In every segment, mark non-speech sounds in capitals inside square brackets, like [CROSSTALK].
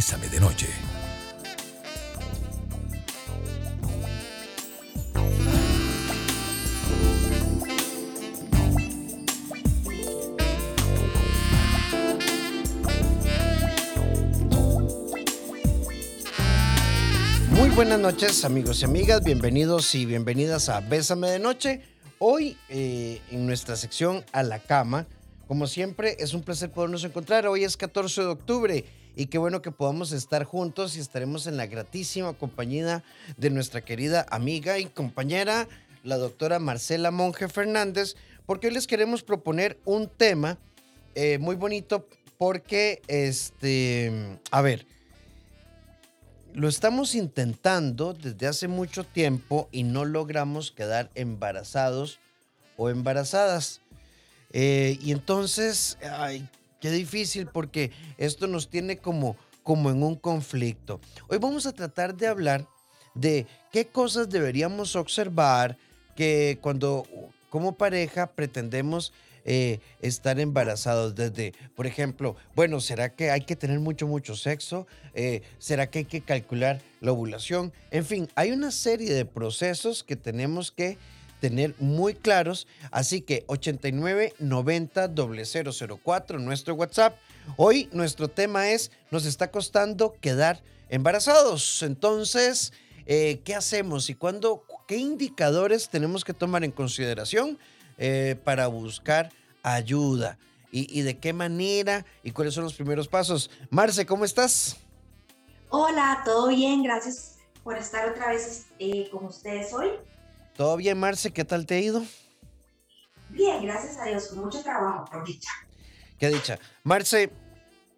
Bésame de Noche. Muy buenas noches amigos y amigas, bienvenidos y bienvenidas a Bésame de Noche. Hoy eh, en nuestra sección A la Cama, como siempre es un placer podernos encontrar. Hoy es 14 de octubre y qué bueno que podamos estar juntos y estaremos en la gratísima compañía de nuestra querida amiga y compañera, la doctora Marcela Monge Fernández, porque hoy les queremos proponer un tema eh, muy bonito porque, este, a ver, lo estamos intentando desde hace mucho tiempo y no logramos quedar embarazados o embarazadas. Eh, y entonces, qué difícil porque esto nos tiene como, como en un conflicto. Hoy vamos a tratar de hablar de qué cosas deberíamos observar que cuando como pareja pretendemos eh, estar embarazados desde, por ejemplo, bueno, ¿será que hay que tener mucho, mucho sexo? Eh, ¿Será que hay que calcular la ovulación? En fin, hay una serie de procesos que tenemos que tener muy claros. Así que 89 90 004 nuestro WhatsApp. Hoy nuestro tema es, nos está costando quedar embarazados. Entonces, eh, ¿qué hacemos y cuándo, qué indicadores tenemos que tomar en consideración eh, para buscar ayuda? Y, de qué manera y cuáles son los primeros pasos. Marce, ¿cómo estás? Hola, todo bien, gracias por estar otra vez eh, con ustedes hoy. ¿Todo bien, Marce? ¿Qué tal te ha ido? Bien, gracias a Dios, con mucho trabajo, por dicha. Qué dicha. Marce,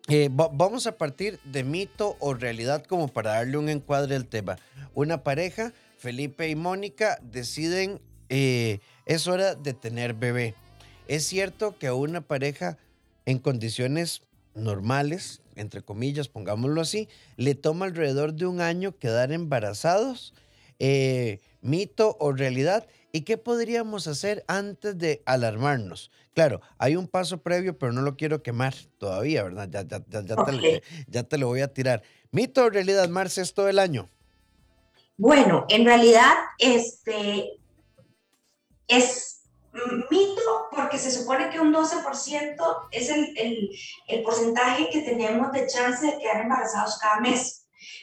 eh, vamos a partir de mito o realidad como para darle un encuadre al tema. Una pareja, Felipe y Mónica, deciden, eh, es hora de tener bebé. Es cierto que a una pareja en condiciones normales, entre comillas, pongámoslo así, le toma alrededor de un año quedar embarazados. Eh, mito o realidad y qué podríamos hacer antes de alarmarnos. Claro, hay un paso previo, pero no lo quiero quemar todavía, ¿verdad? Ya, ya, ya, ya, te, lo, voy a tirar. ¿Mito o realidad, Marce, es todo el año? Bueno, en realidad, este es mito porque se supone que un 12% es el, el, el porcentaje que tenemos de chance de quedar embarazados cada mes.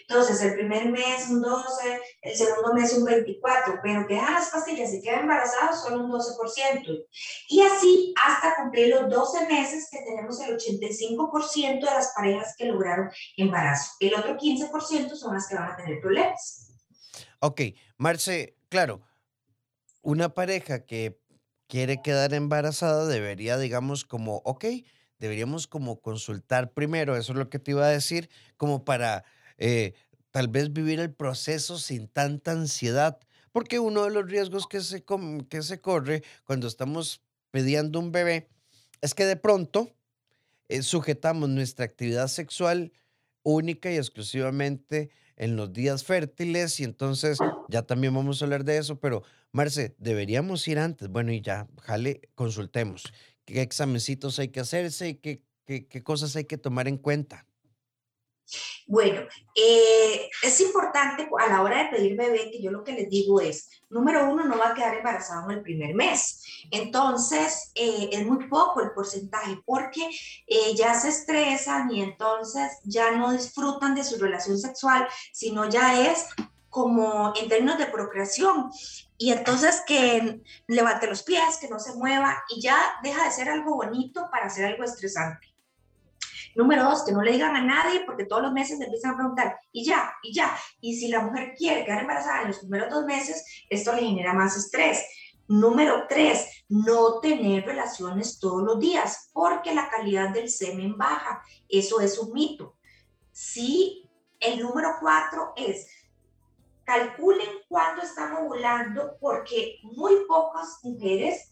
Entonces, el primer mes un 12, el segundo mes un 24, pero que dejan las pastillas y quedan embarazados solo un 12%. Y así hasta cumplir los 12 meses que tenemos el 85% de las parejas que lograron embarazo. El otro 15% son las que van a tener problemas. Ok, Marce, claro, una pareja que quiere quedar embarazada debería, digamos, como, ok, deberíamos como consultar primero, eso es lo que te iba a decir, como para eh, tal vez vivir el proceso sin tanta ansiedad, porque uno de los riesgos que se, que se corre cuando estamos pidiendo un bebé es que de pronto eh, sujetamos nuestra actividad sexual única y exclusivamente en los días fértiles y entonces ya también vamos a hablar de eso, pero Marce, deberíamos ir antes. Bueno, y ya, jale, consultemos. ¿Qué examencitos hay que hacerse y qué, qué cosas hay que tomar en cuenta? Bueno, eh, es importante a la hora de pedir bebé que yo lo que les digo es, número uno, no va a quedar embarazado en el primer mes. Entonces, eh, es muy poco el porcentaje porque eh, ya se estresan y entonces ya no disfrutan de su relación sexual, sino ya es como en términos de procreación. Y entonces que levante los pies, que no se mueva y ya deja de ser algo bonito para ser algo estresante. Número dos, que no le digan a nadie porque todos los meses empiezan a preguntar, y ya, y ya. Y si la mujer quiere quedar embarazada en los primeros dos meses, esto le genera más estrés. Número tres, no tener relaciones todos los días porque la calidad del semen baja. Eso es un mito. Sí, el número cuatro es calculen cuándo están ovulando porque muy pocas mujeres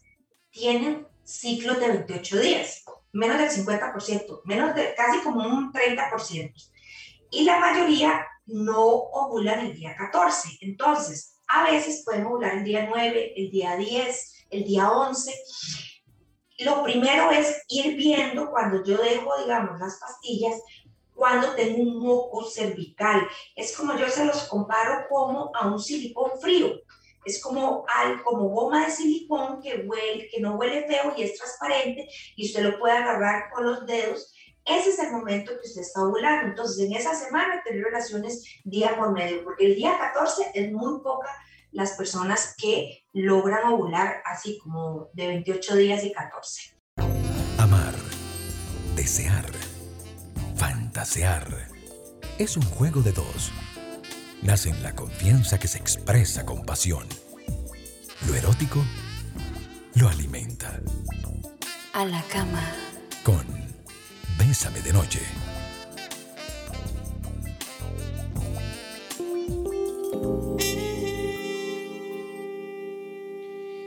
tienen ciclos de 28 días menos del 50%, menos de casi como un 30%. Y la mayoría no ovulan el día 14. Entonces, a veces pueden ovular el día 9, el día 10, el día 11. Lo primero es ir viendo cuando yo dejo, digamos, las pastillas, cuando tengo un moco cervical. Es como yo se los comparo como a un silicón frío. Es como, al, como goma de silicón que, huele, que no huele feo y es transparente y usted lo puede agarrar con los dedos. Ese es el momento que usted está ovulando. Entonces, en esa semana tener relaciones día por medio, porque el día 14 es muy poca las personas que logran ovular así como de 28 días y 14. Amar, desear, fantasear. Es un juego de dos. Nace en la confianza que se expresa con pasión. Lo erótico lo alimenta. A la cama. Con Bésame de noche.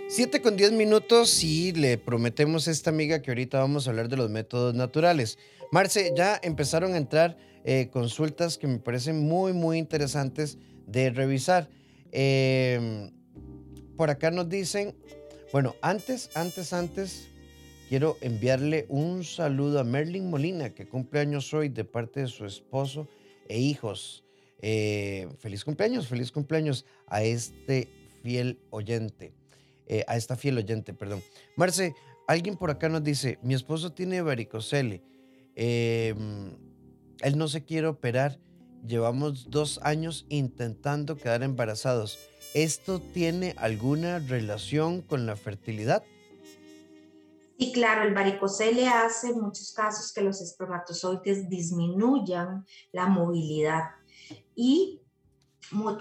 7 con 10 minutos y le prometemos a esta amiga que ahorita vamos a hablar de los métodos naturales. Marce, ya empezaron a entrar eh, consultas que me parecen muy, muy interesantes de revisar. Em, por acá nos dicen, bueno, antes, antes, antes, quiero enviarle un saludo a Merlin Molina, que cumple años hoy de parte de su esposo e hijos. Eh, feliz cumpleaños, feliz cumpleaños a este fiel oyente. Eh, a esta fiel oyente, perdón. Marce, alguien por acá nos dice, mi esposo tiene varicocele, em, él no se quiere operar, llevamos dos años intentando quedar embarazados. ¿Esto tiene alguna relación con la fertilidad? Sí, claro, el varicocele hace muchos casos que los espermatozoides disminuyan la movilidad y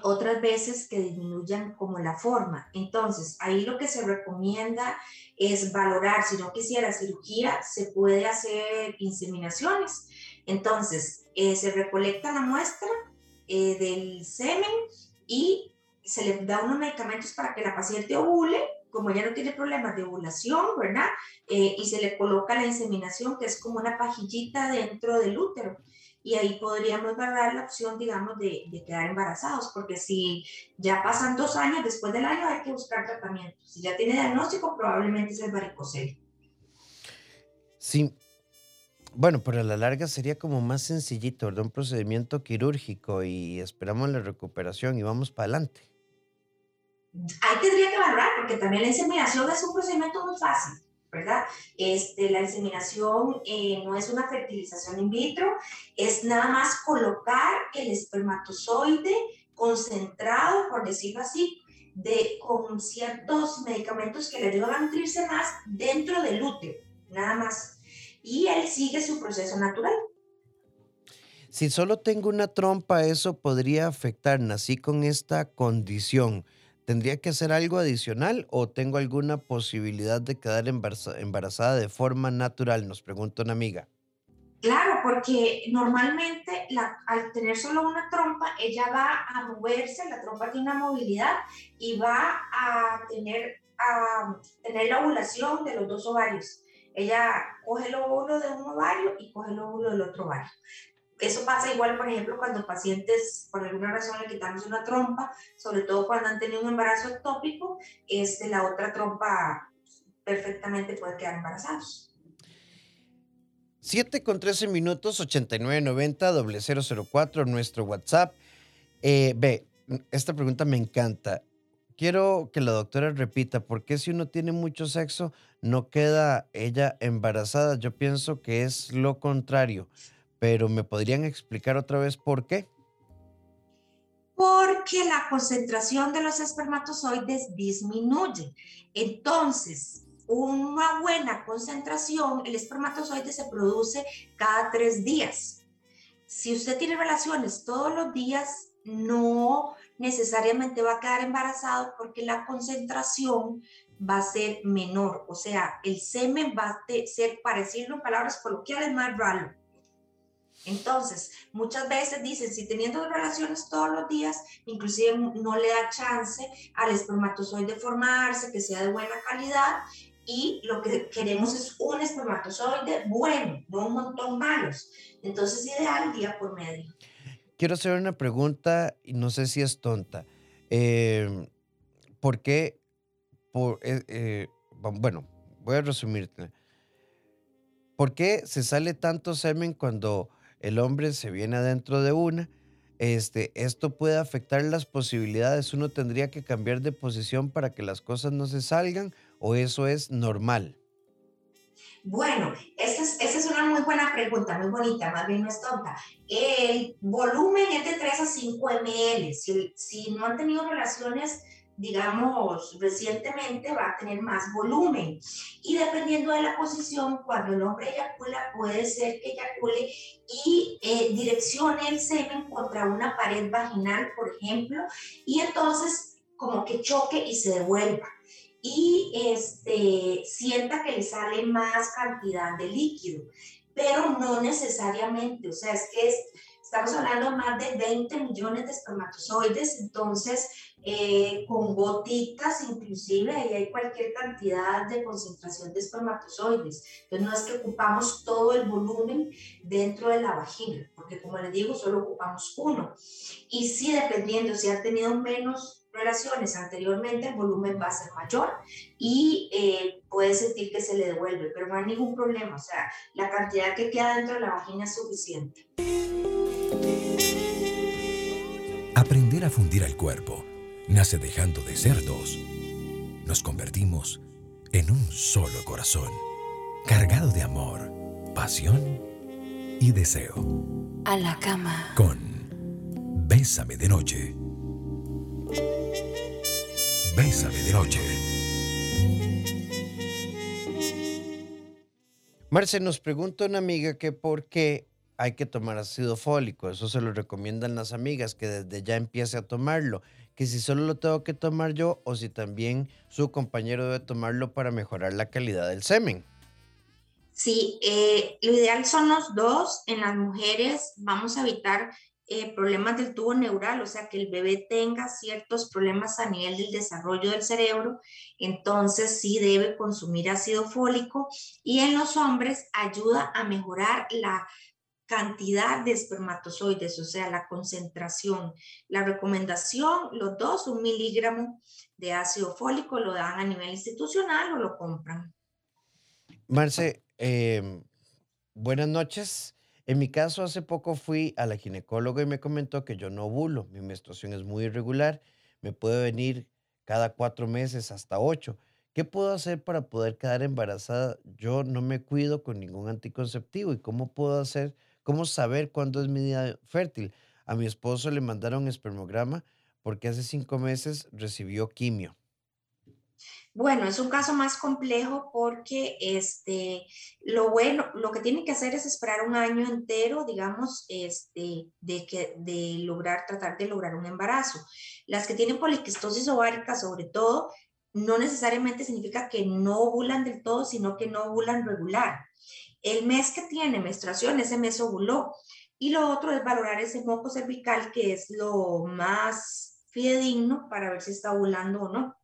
otras veces que disminuyan como la forma. Entonces, ahí lo que se recomienda es valorar, si no quisiera cirugía, se puede hacer inseminaciones. Entonces, eh, se recolecta la muestra eh, del semen y se le da unos medicamentos para que la paciente ovule, como ya no tiene problemas de ovulación, ¿verdad? Eh, y se le coloca la inseminación, que es como una pajillita dentro del útero y ahí podríamos guardar la opción, digamos, de, de, quedar embarazados, porque si ya pasan dos años, después del año hay que buscar tratamiento. Si ya tiene diagnóstico, probablemente es el varicocele. Sí. Bueno, pero a la larga sería como más sencillito, ¿verdad? Un procedimiento quirúrgico y esperamos la recuperación y vamos para adelante. Ahí tendría que valorar, porque también la inseminación es un procedimiento muy fácil. ¿verdad? Este, la inseminación eh, no es una fertilización in vitro, es nada más colocar el espermatozoide concentrado, por decirlo así, de, con ciertos medicamentos que le ayudan a nutrirse más dentro del útero, nada más. Y él sigue su proceso natural. Si solo tengo una trompa, eso podría afectar, nací con esta condición. ¿Tendría que hacer algo adicional o tengo alguna posibilidad de quedar embarazada de forma natural? Nos pregunta una amiga. Claro, porque normalmente al tener solo una trompa, ella va a moverse, la trompa tiene una movilidad y va a tener, a tener la ovulación de los dos ovarios. Ella coge el óvulo de un ovario y coge el óvulo del otro ovario. Eso pasa igual, por ejemplo, cuando pacientes por alguna razón le quitamos una trompa, sobre todo cuando han tenido un embarazo ectópico, este, la otra trompa perfectamente puede quedar embarazados. 7 con 13 minutos, 8990 004, nuestro WhatsApp. Eh, esta pregunta me encanta. Quiero que la doctora repita, ¿por qué si uno tiene mucho sexo no queda ella embarazada? Yo pienso que es lo contrario pero ¿me podrían explicar otra vez por qué? Porque la concentración de los espermatozoides disminuye. Entonces, una buena concentración, el espermatozoide se produce cada tres días. Si usted tiene relaciones todos los días, no necesariamente va a quedar embarazado porque la concentración va a ser menor. O sea, el semen va a ser, para decirlo en palabras coloquiales, más raro. Entonces, muchas veces dicen, si teniendo relaciones todos los días, inclusive no le da chance al espermatozoide formarse, que sea de buena calidad, y lo que queremos es un espermatozoide bueno, no un montón malos. Entonces, ideal día por medio. Quiero hacer una pregunta, y no sé si es tonta. Em, ¿Por qué? Eh, eh, bueno, voy a resumirte. ¿Por qué se sale tanto semen cuando el hombre se viene adentro de una. Este, esto puede afectar las posibilidades. Uno tendría que cambiar de posición para que las cosas no se salgan o eso es normal. Bueno, es, muy buena pregunta, muy bonita, más bien no es tonta. El volumen es de 3 a 5 ml. Si, si no han tenido relaciones digamos, recientemente va a tener más volumen. Y dependiendo de la posición, cuando el hombre eyacula, puede ser que eyacule y eh, direccione el semen contra una pared vaginal, por ejemplo, y entonces como que choque y se devuelva. Y este, sienta que le sale más cantidad de líquido, pero no necesariamente, o sea, es que es, estamos hablando más de 20 millones de espermatozoides, entonces eh, con gotitas inclusive, ahí hay cualquier cantidad de concentración de espermatozoides. Entonces no es que ocupamos todo el volumen dentro de la vagina, porque como les digo, solo ocupamos uno. Y sí, dependiendo, si han tenido menos relaciones anteriormente, el volumen va a ser mayor y eh, puede sentir que se le devuelve, pero no hay ningún problema, o sea, la cantidad que queda dentro de la vagina es suficiente. Aprender a fundir al cuerpo nace dejando de ser dos. Nos convertimos en un solo corazón, cargado de amor, pasión y deseo. A la cama. Con Bésame de noche. Bésame de noche. Marce, nos pregunta una amiga que por qué hay que tomar ácido fólico. Eso se lo recomiendan las amigas, que desde ya empiece a tomarlo que si solo lo tengo que tomar yo o si también su compañero debe tomarlo para mejorar la calidad del semen. Sí, eh, lo ideal son los dos. En las mujeres vamos a evitar eh, problemas del tubo neural, o sea, que el bebé tenga ciertos problemas a nivel del desarrollo del cerebro, entonces sí debe consumir ácido fólico y en los hombres ayuda a mejorar la cantidad de espermatozoides, o sea, la concentración. La recomendación, los dos, un miligramo de ácido fólico, lo dan a nivel institucional o lo compran. Marce, em, buenas noches. En mi caso, hace poco fui a la ginecóloga y me comentó que yo no ovulo. Mi menstruación es muy irregular. Me puede venir cada cuatro meses hasta ocho. ¿Qué puedo hacer para poder quedar embarazada? Yo no me cuido con ningún anticonceptivo. ¿Y cómo puedo hacer ¿Cómo saber cuándo es mi día fértil? A mi esposo le mandaron espermograma porque hace cinco meses recibió quimio. Bueno, es un caso más complejo porque este, lo bueno, lo que tiene que hacer es esperar un año entero, digamos, este, de, que, de lograr, tratar de lograr un embarazo. Las que tienen poliquistosis ovárica, sobre todo, no necesariamente significa que no ovulan del todo, sino que no ovulan regular. El mes que tiene menstruación, ese mes ovuló. Y lo otro es valorar ese moco cervical, que es lo más fidedigno para ver si está ovulando o no.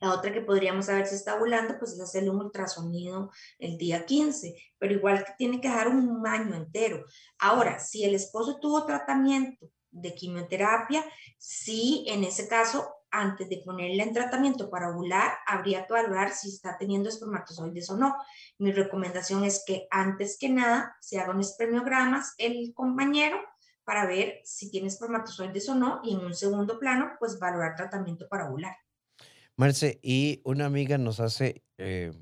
La otra que podríamos saber si está ovulando, pues es hacerle un ultrasonido el día 15, pero igual que tiene que dejar un año entero. Ahora, si el esposo tuvo tratamiento de quimioterapia, sí, en ese caso antes de ponerle en tratamiento para ovular, habría que valorar si está teniendo espermatozoides o no. Mi recomendación es que antes que nada se hagan espermiogramas el compañero para ver si tiene espermatozoides o no y en un segundo plano, pues valorar tratamiento para ovular. Marce, y una amiga nos hace eh,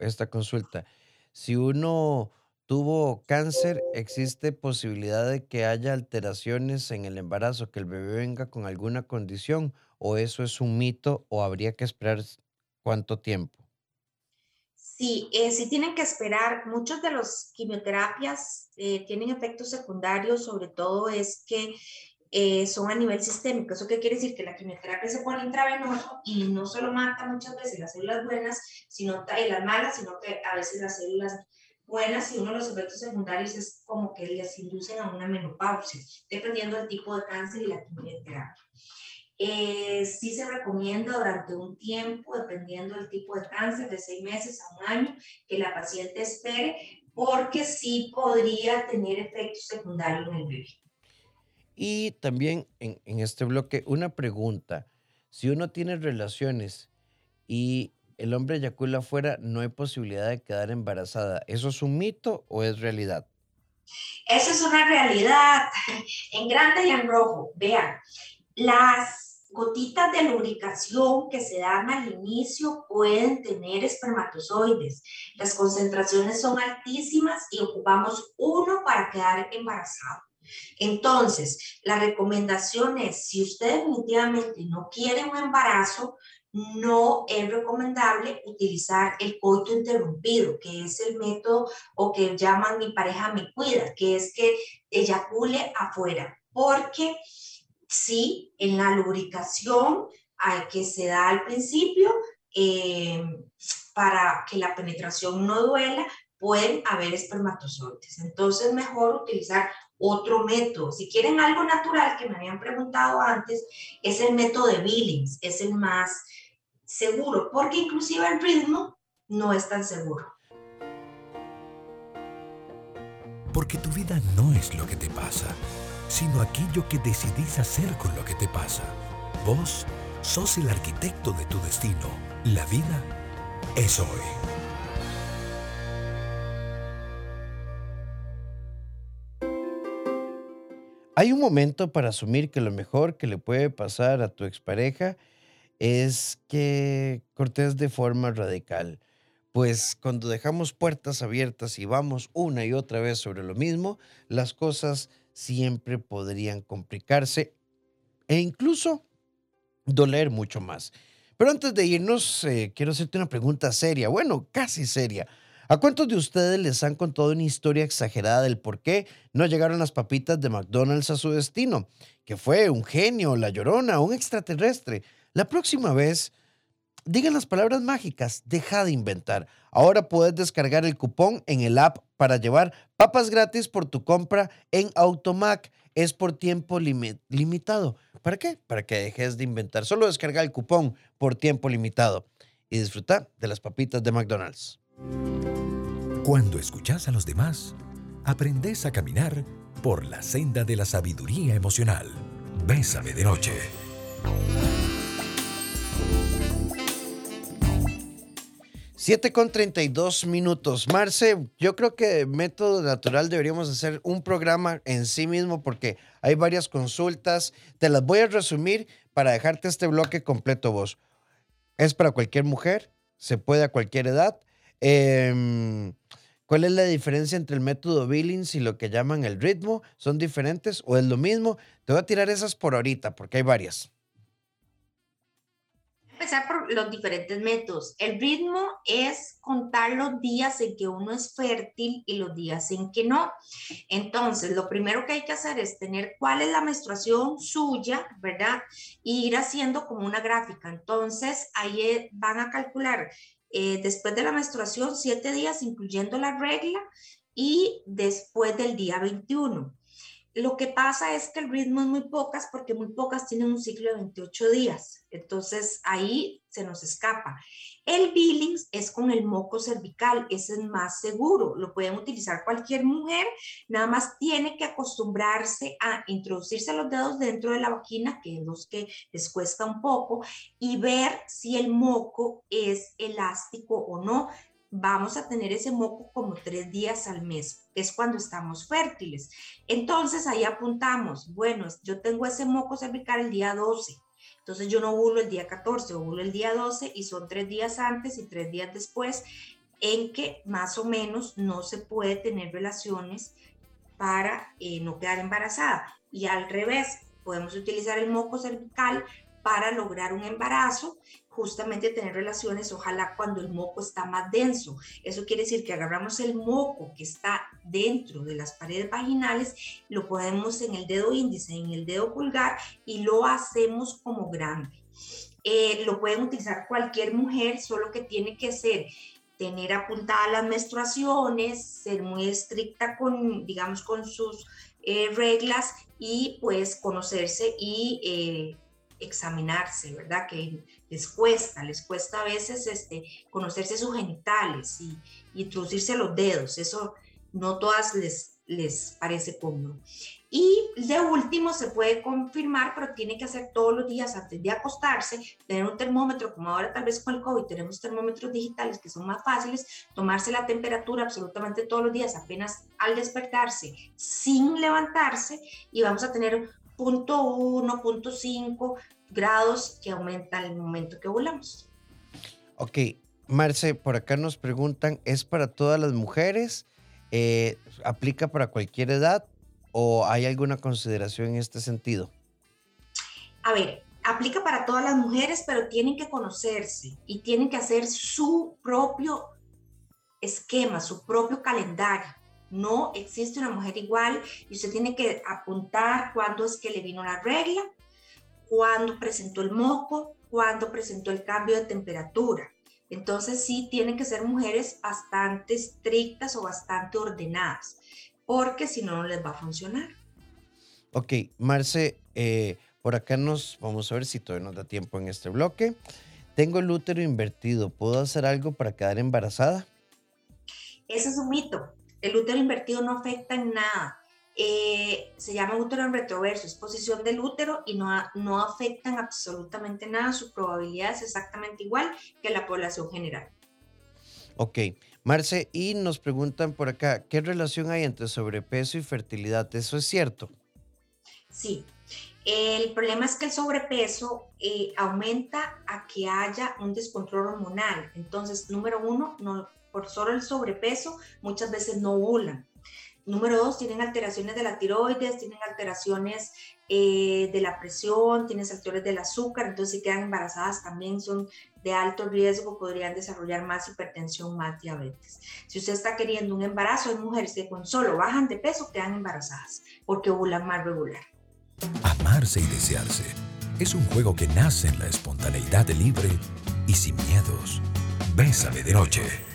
esta consulta. Si uno tuvo cáncer, ¿existe posibilidad de que haya alteraciones en el embarazo, que el bebé venga con alguna condición o eso es un mito o habría que esperar cuánto tiempo? Sí, eh, sí tienen que esperar. Muchos de los quimioterapias eh, tienen efectos secundarios, sobre todo es que eh, son a nivel sistémico. ¿Eso qué quiere decir? Que la quimioterapia se pone intravenoso y no solo mata muchas veces las células buenas, sino y las malas, sino que a veces las células buenas y uno de los efectos secundarios es como que les inducen a una menopausia, dependiendo del tipo de cáncer y la quimioterapia. Eh, sí se recomienda durante un tiempo, dependiendo del tipo de cáncer, de seis meses a un año, que la paciente espere, porque sí podría tener efectos secundarios en el bebé. Y también en, este bloque, una pregunta. Si uno tiene relaciones y el hombre eyacula afuera, no hay posibilidad de quedar embarazada. ¿Eso es un mito o es realidad? Esa es una realidad [LAUGHS] en grande y en rojo. Vean, las gotitas de lubricación que se dan al inicio pueden tener espermatozoides. Las concentraciones son altísimas y ocupamos uno para quedar embarazado. Entonces, la recomendación es, si usted definitivamente no quiere un embarazo, no es recomendable utilizar el coito interrumpido, que es el método o que llaman mi pareja me cuida, que es que eyacule afuera, porque sí, en la lubricación que se da al principio, eh, para que la penetración no duela, pueden haber espermatozoides. Entonces, mejor utilizar otro método. Si quieren algo natural, que me habían preguntado antes, es el método de Billings, es el más seguro, porque inclusive el ritmo no es tan seguro. Porque tu vida no es lo que te pasa, sino aquello que decidís hacer con lo que te pasa. Vos sos el arquitecto de tu destino. La vida es hoy. Hay un momento para asumir que lo mejor que le puede pasar a tu expareja es que cortes de forma radical. Pues cuando dejamos puertas abiertas y vamos una y otra vez sobre lo mismo, las cosas siempre podrían complicarse e incluso doler mucho más. Pero antes de irnos, eh, quiero hacerte una pregunta seria, bueno, casi seria. ¿A cuántos de ustedes les han contado una historia exagerada del por qué no llegaron las papitas de McDonald's a su destino? Que fue un genio, la llorona, un extraterrestre. La próxima vez, digan las palabras mágicas, deja de inventar. Ahora puedes descargar el cupón en el app para llevar papas gratis por tu compra en Automac. Es por tiempo limitado. ¿Para qué? Para que dejes de inventar. Solo descarga el cupón por tiempo limitado y disfruta de las papitas de McDonald's. Cuando escuchas a los demás, aprendes a caminar por la senda de la sabiduría emocional. Bésame de noche. Siete con 32 minutos. Marce, yo creo que Método Natural deberíamos hacer un programa en sí mismo porque hay varias consultas. Te las voy a resumir para dejarte este bloque completo vos. Es para cualquier mujer, se puede a cualquier edad Em, ¿Cuál es la diferencia entre el método Billings y lo que llaman el ritmo? ¿Son diferentes o es lo mismo? Te voy a tirar esas por ahorita porque hay varias. Empezar por los diferentes métodos. El ritmo es contar los días en que uno es fértil y los días en que no. Entonces, lo primero que hay que hacer es tener cuál es la menstruación suya, ¿verdad? Y ir haciendo como una gráfica. Entonces, ahí eh, van a calcular eh, después de la menstruación, siete días, incluyendo la regla, y después del día 21. Lo que pasa es que el ritmo es muy pocas porque muy pocas tienen un ciclo de 28 días. Entonces ahí se nos escapa. El Billings es con el moco cervical, ese es más seguro, lo pueden utilizar cualquier mujer, nada más tiene que acostumbrarse a introducirse los dedos dentro de la vagina, que es los que les cuesta un poco, y ver si el moco es elástico o no vamos a tener ese moco como tres días al mes. Es cuando estamos fértiles. Entonces ahí apuntamos, bueno, yo tengo ese moco cervical el día 12. Entonces yo no ovulo el día 14, ovulo el día 12 y son tres días antes y tres días después en que más o menos no se puede tener relaciones para eh, no quedar embarazada. Y al revés, podemos utilizar el moco cervical para lograr un embarazo, justamente tener relaciones, ojalá cuando el moco está más denso. Eso quiere decir que agarramos el moco que está dentro de las paredes vaginales, lo ponemos en el dedo índice, en el dedo pulgar y lo hacemos como grande. Eh, lo pueden utilizar cualquier mujer, solo que tiene que ser tener apuntadas las menstruaciones, ser muy estricta con, digamos, con sus eh, reglas y pues conocerse y eh, examinarse, ¿verdad? Que les cuesta, les cuesta a veces este, conocerse sus genitales y, introducirse los dedos. Eso no todas les, les parece cómodo. Y de último se puede confirmar, pero tiene que hacer todos los días antes de acostarse, tener un termómetro, como ahora tal vez con el COVID tenemos termómetros digitales que son más fáciles, tomarse la temperatura absolutamente todos los días, apenas al despertarse, sin levantarse, y vamos a tener punto 1, punto 5 grados que aumentan el momento que volamos. Ok, Marce, por acá nos preguntan, ¿es para todas las mujeres? Eh, ¿Aplica para cualquier edad? o hay alguna consideración en este sentido? A ver, aplica para todas las mujeres, pero tienen que conocerse y tienen que hacer su propio esquema, su propio calendario. No existe una mujer igual y usted tiene que apuntar cuándo es que le vino la regla, cuándo presentó el moco, cuándo presentó el cambio de temperatura. Entonces sí tienen que ser mujeres bastante estrictas o bastante ordenadas porque si no, no les va a funcionar. Ok, Marce, eh, por acá nos vamos a ver si todavía nos da tiempo en este bloque. Tengo el útero invertido, ¿puedo hacer algo para quedar embarazada? Ese es un mito. El útero invertido no afecta en nada. Eh, se llama útero en retroverso, es posición del útero y no, no afectan absolutamente nada. Su probabilidad es exactamente igual que la población general. Ok, Marce, y nos preguntan por acá, ¿qué relación hay entre sobrepeso y fertilidad? ¿Eso es cierto? Sí. El problema es que el sobrepeso eh, aumenta a que haya un descontrol hormonal. Entonces, número uno, no, por solo el sobrepeso, muchas veces no ovulan. Número dos, tienen alteraciones de la tiroides, tienen alteraciones eh, de la presión, tienen alteraciones del azúcar, entonces si quedan embarazadas también son de alto riesgo, podrían desarrollar más hipertensión, más diabetes. Si usted está queriendo un embarazo, hay mujeres que con solo bajan de peso quedan embarazadas porque ovulan más regular. Amarse y desearse es un juego que nace en la espontaneidad libre y sin miedos. Bésame de noche.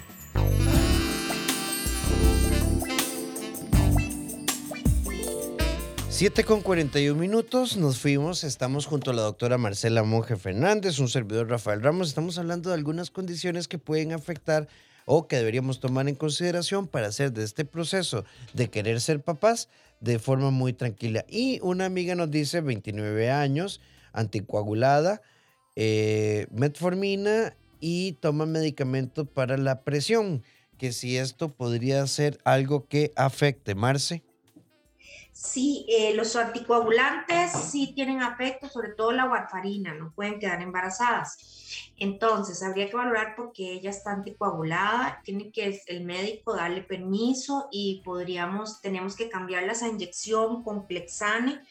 7 con 41 minutos, nos fuimos, estamos junto a la doctora Marcela Monge Fernández, un servidor Rafael Ramos, estamos hablando de algunas condiciones que pueden afectar o que deberíamos tomar en consideración para hacer de este proceso de querer ser papás de forma muy tranquila. Y una amiga nos dice, 29 años, anticoagulada, eh, metformina y toma medicamento para la presión, que si esto podría ser algo que afecte, Marce. Sí, eh, los anticoagulantes sí tienen afecto, sobre todo la warfarina, no pueden quedar embarazadas. Entonces, habría que valorar porque ella está anticoagulada, tiene que el médico darle permiso y podríamos, tenemos que cambiarla a inyección complexane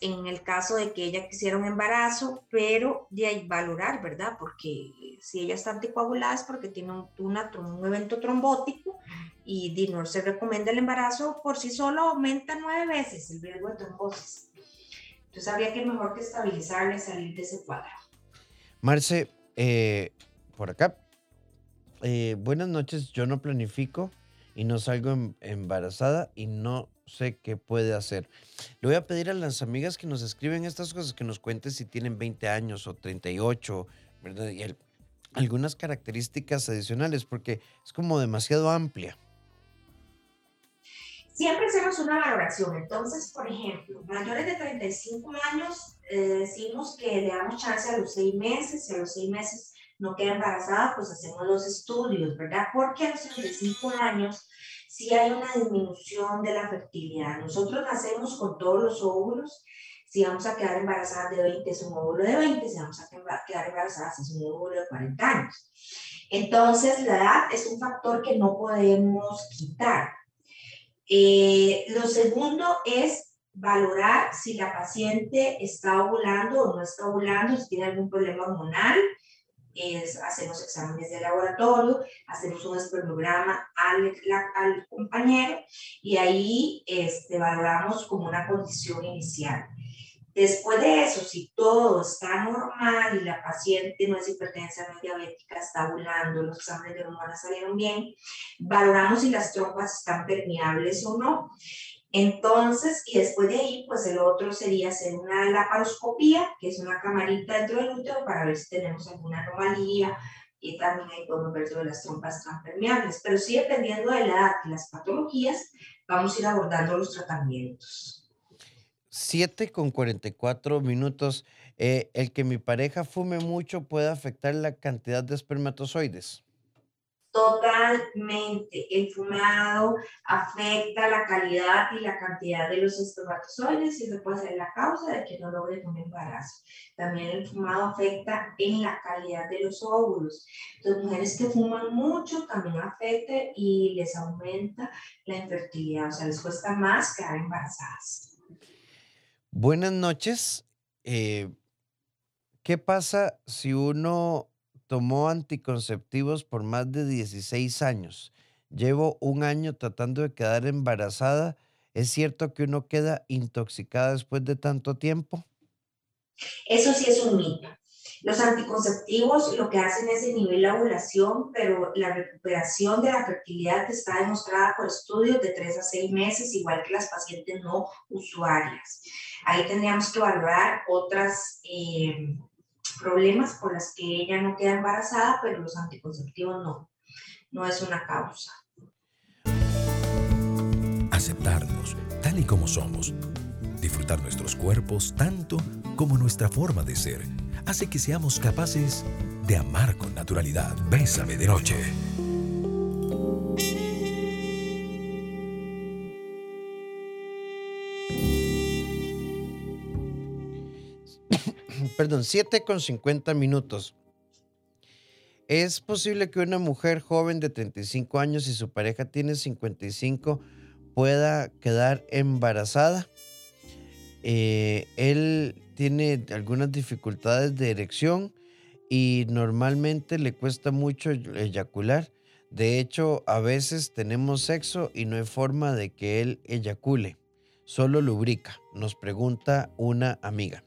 en el caso de que ella quisiera un embarazo, pero de ahí valorar, ¿verdad? Porque si ella está anticoagulada es porque tiene un, un evento trombótico y no se recomienda el embarazo por sí solo aumenta nueve veces el riesgo de trombosis. Entonces habría que mejor que estabilizarle y salir de ese cuadro. Marce, eh, por acá. Eh, buenas noches, yo no planifico y no salgo em, embarazada y no sé qué puede hacer. Le voy a pedir a las amigas que nos escriben estas cosas que nos cuenten si tienen 20 años o 38, ¿verdad? Y algunas características adicionales, porque es como demasiado amplia. Siempre hacemos una valoración. Entonces, por ejemplo, mayores de 35 años, eh, decimos que le damos chance a los seis meses, si a los seis meses no queda embarazada, pues hacemos los estudios, ¿verdad? Porque a los 35 años si hay una disminución de la fertilidad. Nosotros nacemos con todos los óvulos. Si vamos a quedar embarazadas de 20 es un óvulo de 20, si vamos a quedar embarazadas es un óvulo de 40 años. Entonces, la edad es un factor que no podemos quitar. Eh, lo segundo es valorar si la paciente está ovulando o no está ovulando, si tiene algún problema hormonal, hacemos exámenes de laboratorio, hacemos un espermograma al, al compañero y ahí este, valoramos como una condición inicial. Después de eso, si todo está normal y la paciente no es hipertensa, no es diabética, está ovulando, los exámenes de hormonas salieron bien, valoramos si las trompas están permeables o no. Entonces, y después de ahí, pues el otro sería hacer una laparoscopía, que es una camarita dentro del útero para ver si tenemos alguna anomalía y también ahí podemos ver todas las trompas tan permeables. Pero sí, dependiendo de la edad y las patologías, vamos a ir abordando los tratamientos. 7 con 44 minutos. Eh, ¿El que mi pareja fume mucho puede afectar la cantidad de espermatozoides? Totalmente. El fumado afecta la calidad y la cantidad de los espermatozoides y eso puede ser la causa de que no logre un embarazo. También el fumado afecta en la calidad de los óvulos. Entonces, mujeres que fuman mucho también afecta y les aumenta la infertilidad, o sea, les cuesta más quedar embarazadas. Buenas noches. Eh, ¿Qué pasa si uno tomó anticonceptivos por más de 16 años. Llevo un año tratando de quedar embarazada. ¿Es cierto que uno queda intoxicada después de tanto tiempo? Eso sí es un mito. Los anticonceptivos lo que hacen es inhibir la ovulación, pero la recuperación de la fertilidad está demostrada por estudios de 3 a 6 meses, igual que las pacientes no usuarias. Ahí tendríamos que evaluar otras eh, problemas por las que ella no queda embarazada, pero los anticonceptivos no, no es una causa. Aceptarnos tal y como somos, disfrutar nuestros cuerpos tanto como nuestra forma de ser, hace que seamos capaces de amar con naturalidad. Bésame de noche. Perdón, 7 con 50 minutos. ¿Es posible que una mujer joven de 35 años y su pareja tiene 55 pueda quedar embarazada? Eh, él tiene algunas dificultades de erección y normalmente le cuesta mucho eyacular. De hecho, a veces tenemos sexo y no hay forma de que él eyacule. Solo lubrica, nos pregunta una amiga.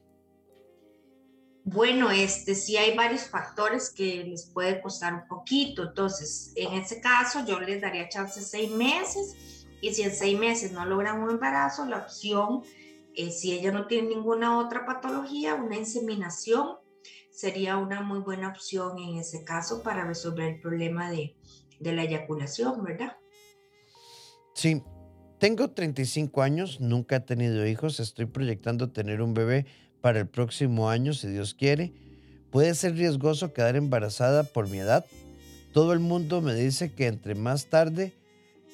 Bueno, este, sí hay varios factores que les puede costar un poquito. Entonces, en ese caso, yo les daría chance seis meses. Y si en seis meses no logran un embarazo, la opción, eh, si ella no tiene ninguna otra patología, una inseminación sería una muy buena opción en ese caso para resolver el problema de, de la eyaculación, ¿verdad? Sí, tengo 35 años, nunca he tenido hijos, estoy proyectando tener un bebé para el próximo año, si Dios quiere. Puede ser riesgoso quedar embarazada por mi edad. Todo el mundo me dice que entre más tarde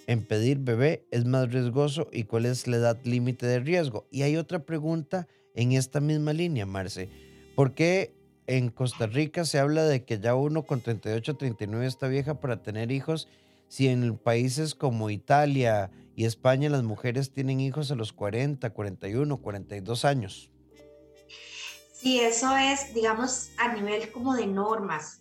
en pedir bebé es más riesgoso y cuál es la edad límite de riesgo. Y hay otra pregunta en esta misma línea, Marce. ¿Por qué en Costa Rica se habla de que ya uno con 38, 39 está vieja para tener hijos? Si en países como Italia y España las mujeres tienen hijos a los 40, 41, 42 años. Sí, eso es, digamos, a nivel como de normas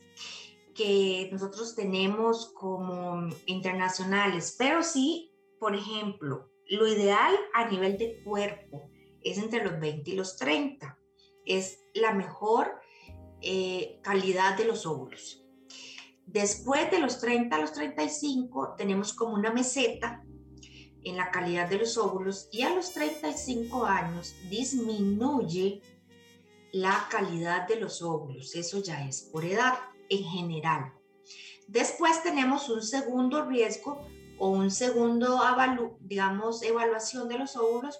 que nosotros tenemos como internacionales, pero sí, por ejemplo, lo ideal a nivel de cuerpo es entre los 20 y los 30. Es la mejor eh, calidad de los óvulos. Después de los 30 a los 35 tenemos como una meseta en la calidad de los óvulos y a los 35 años disminuye la calidad de los óvulos. Eso ya es por edad en general. Después tenemos un segundo riesgo o un segundo, digamos, evaluación de los óvulos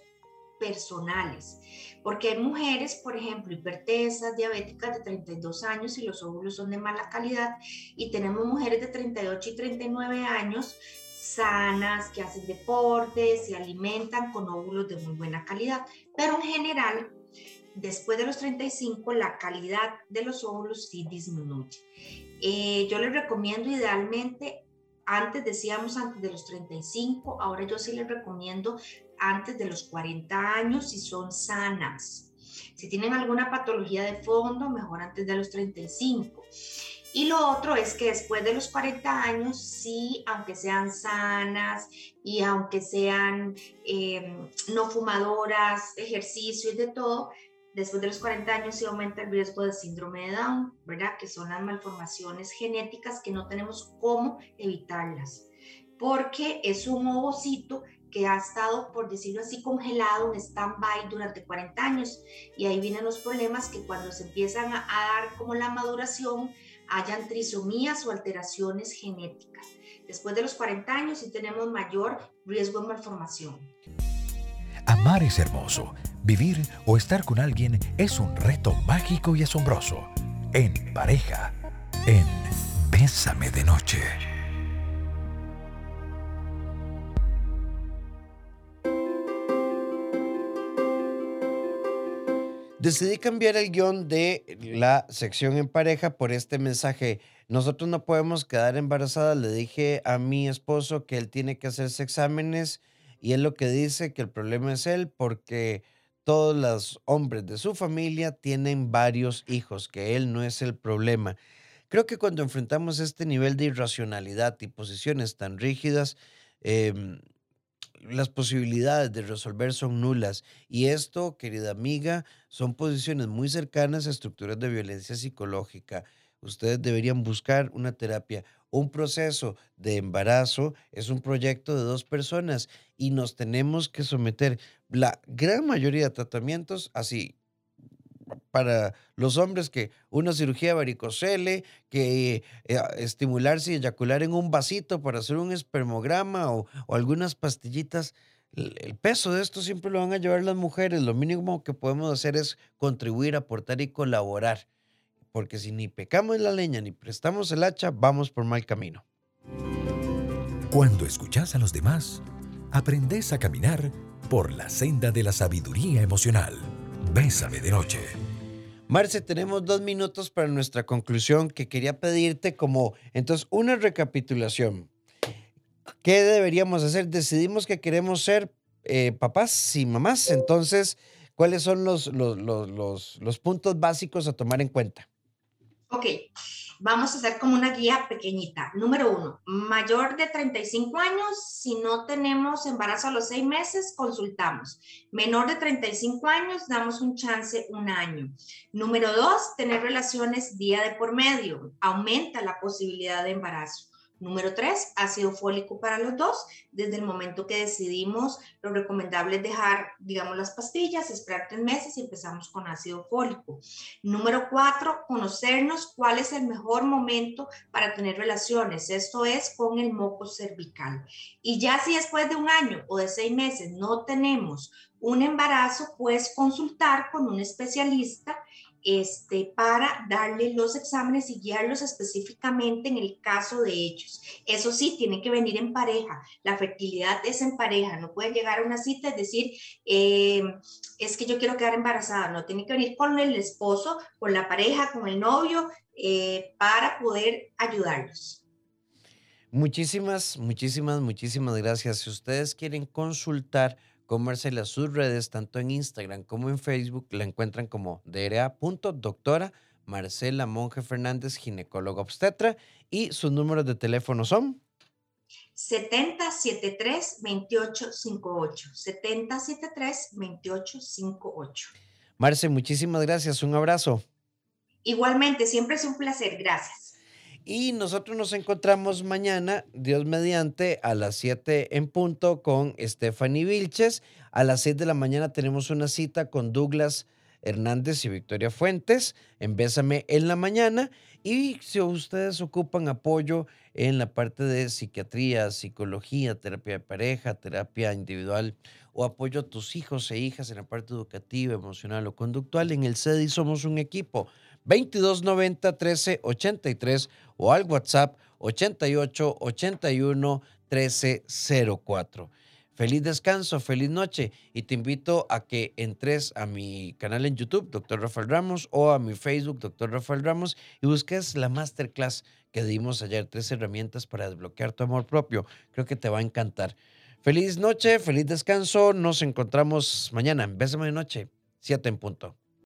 personales. Porque hay mujeres, por ejemplo, hipertensas, diabéticas de 32 años y los óvulos son de mala calidad. Y tenemos mujeres de 38 y 39 años sanas, que hacen deportes, se alimentan con óvulos de muy buena calidad. Pero en general, después de los 35 la calidad de los óvulos sí disminuye. Eh, yo les recomiendo idealmente, antes decíamos antes de los 35, ahora yo sí les recomiendo antes de los 40 años si son sanas. Si tienen alguna patología de fondo, mejor antes de los 35. Y lo otro es que después de los 40 años, sí, aunque sean sanas y aunque sean eh, no fumadoras, ejercicio y de todo, después de los 40 años sí aumenta el riesgo de síndrome de Down, ¿verdad? Que son las malformaciones genéticas que no tenemos cómo evitarlas, porque es un ovocito que ha estado, por decirlo así, congelado en stand-by durante 40 años. Y ahí vienen los problemas que cuando se empiezan a, dar como la maduración, hayan trisomías o alteraciones genéticas. Después de los 40 años sí tenemos mayor riesgo de malformación. Amar es hermoso. Vivir o estar con alguien es un reto mágico y asombroso. En pareja, en Bésame de Noche. Decidí cambiar el guion de la sección en pareja por este mensaje. Nosotros no podemos quedar embarazadas. Le dije a mi esposo que él tiene que hacerse exámenes y él lo que dice que el problema es él porque todos los hombres de su familia tienen varios hijos, que él no es el problema. Creo que cuando enfrentamos este nivel de irracionalidad y posiciones tan rígidas, em, las posibilidades de resolver son nulas. Y esto, querida amiga, son posiciones muy cercanas a estructuras de violencia psicológica. Ustedes deberían buscar una terapia. Un proceso de embarazo es un proyecto de dos personas y nos tenemos que someter la gran mayoría de tratamientos así para los hombres que una cirugía varicocele, que eh, estimularse y eyacular en un vasito para hacer un espermograma o, algunas pastillitas. El, peso de esto siempre lo van a llevar las mujeres. Lo mínimo que podemos hacer es contribuir, aportar y colaborar. Porque si ni pecamos la leña ni prestamos el hacha, vamos por mal camino. Cuando escuchas a los demás, aprendes a caminar por la senda de la sabiduría emocional. Bésame de noche. Marce, tenemos dos minutos para nuestra conclusión que quería pedirte como, entonces, una recapitulación. ¿Qué deberíamos hacer? Decidimos que queremos ser eh, papás y mamás, entonces, ¿cuáles son los, los, los, los puntos básicos a tomar en cuenta? Ok, vamos a hacer como una guía pequeñita. Número uno, mayor de 35 años, si no tenemos embarazo a los seis meses, consultamos. Menor de 35 años, damos un chance un año. Número dos, tener relaciones día de por medio, aumenta la posibilidad de embarazo. Número tres, ácido fólico para los dos. Desde el momento que decidimos, lo recomendable es dejar, digamos, las pastillas, esperar tres meses y empezamos con ácido fólico. Número cuatro, conocernos cuál es el mejor momento para tener relaciones. Esto es con el moco cervical. Y ya si después de un año o de seis meses no tenemos un embarazo, pues consultar con un especialista este, para darle los exámenes y guiarlos específicamente en el caso de ellos. Eso sí, tiene que venir en pareja. La fertilidad es en pareja. No puede llegar a una cita y decir, eh, es que yo quiero quedar embarazada. No, tiene que venir con el esposo, con la pareja, con el novio, eh, para poder ayudarlos. Muchísimas, muchísimas, muchísimas gracias. Si ustedes quieren consultar con Marcela. Sus redes, tanto en Instagram como en Facebook, la encuentran como DRA.doctora Marcela Monje Fernández, ginecóloga obstetra, y sus números de teléfono son 7073-2858. 7073-2858. Marce, muchísimas gracias. Un abrazo. Igualmente, siempre es un placer. Gracias. Y nosotros nos encontramos mañana, Dios mediante, a las 7 en punto con Stephanie Vilches. A las 6 de la mañana tenemos una cita con Douglas Hernández y Victoria Fuentes en Bésame en la mañana. Y si ustedes ocupan apoyo en la parte de psiquiatría, psicología, terapia de pareja, terapia individual o apoyo a tus hijos e hijas en la parte educativa, emocional o conductual, en el CEDI somos un equipo. 2290 1383 o al WhatsApp 88 81 1304. Feliz descanso, feliz noche y te invito a que entres a mi canal en YouTube, Dr. Rafael Ramos, o a mi Facebook, Dr. Rafael Ramos, y busques la masterclass que dimos ayer, tres herramientas para desbloquear tu amor propio. Creo que te va a encantar. Feliz noche, feliz descanso. Nos encontramos mañana. Bésame de noche, 7 en punto.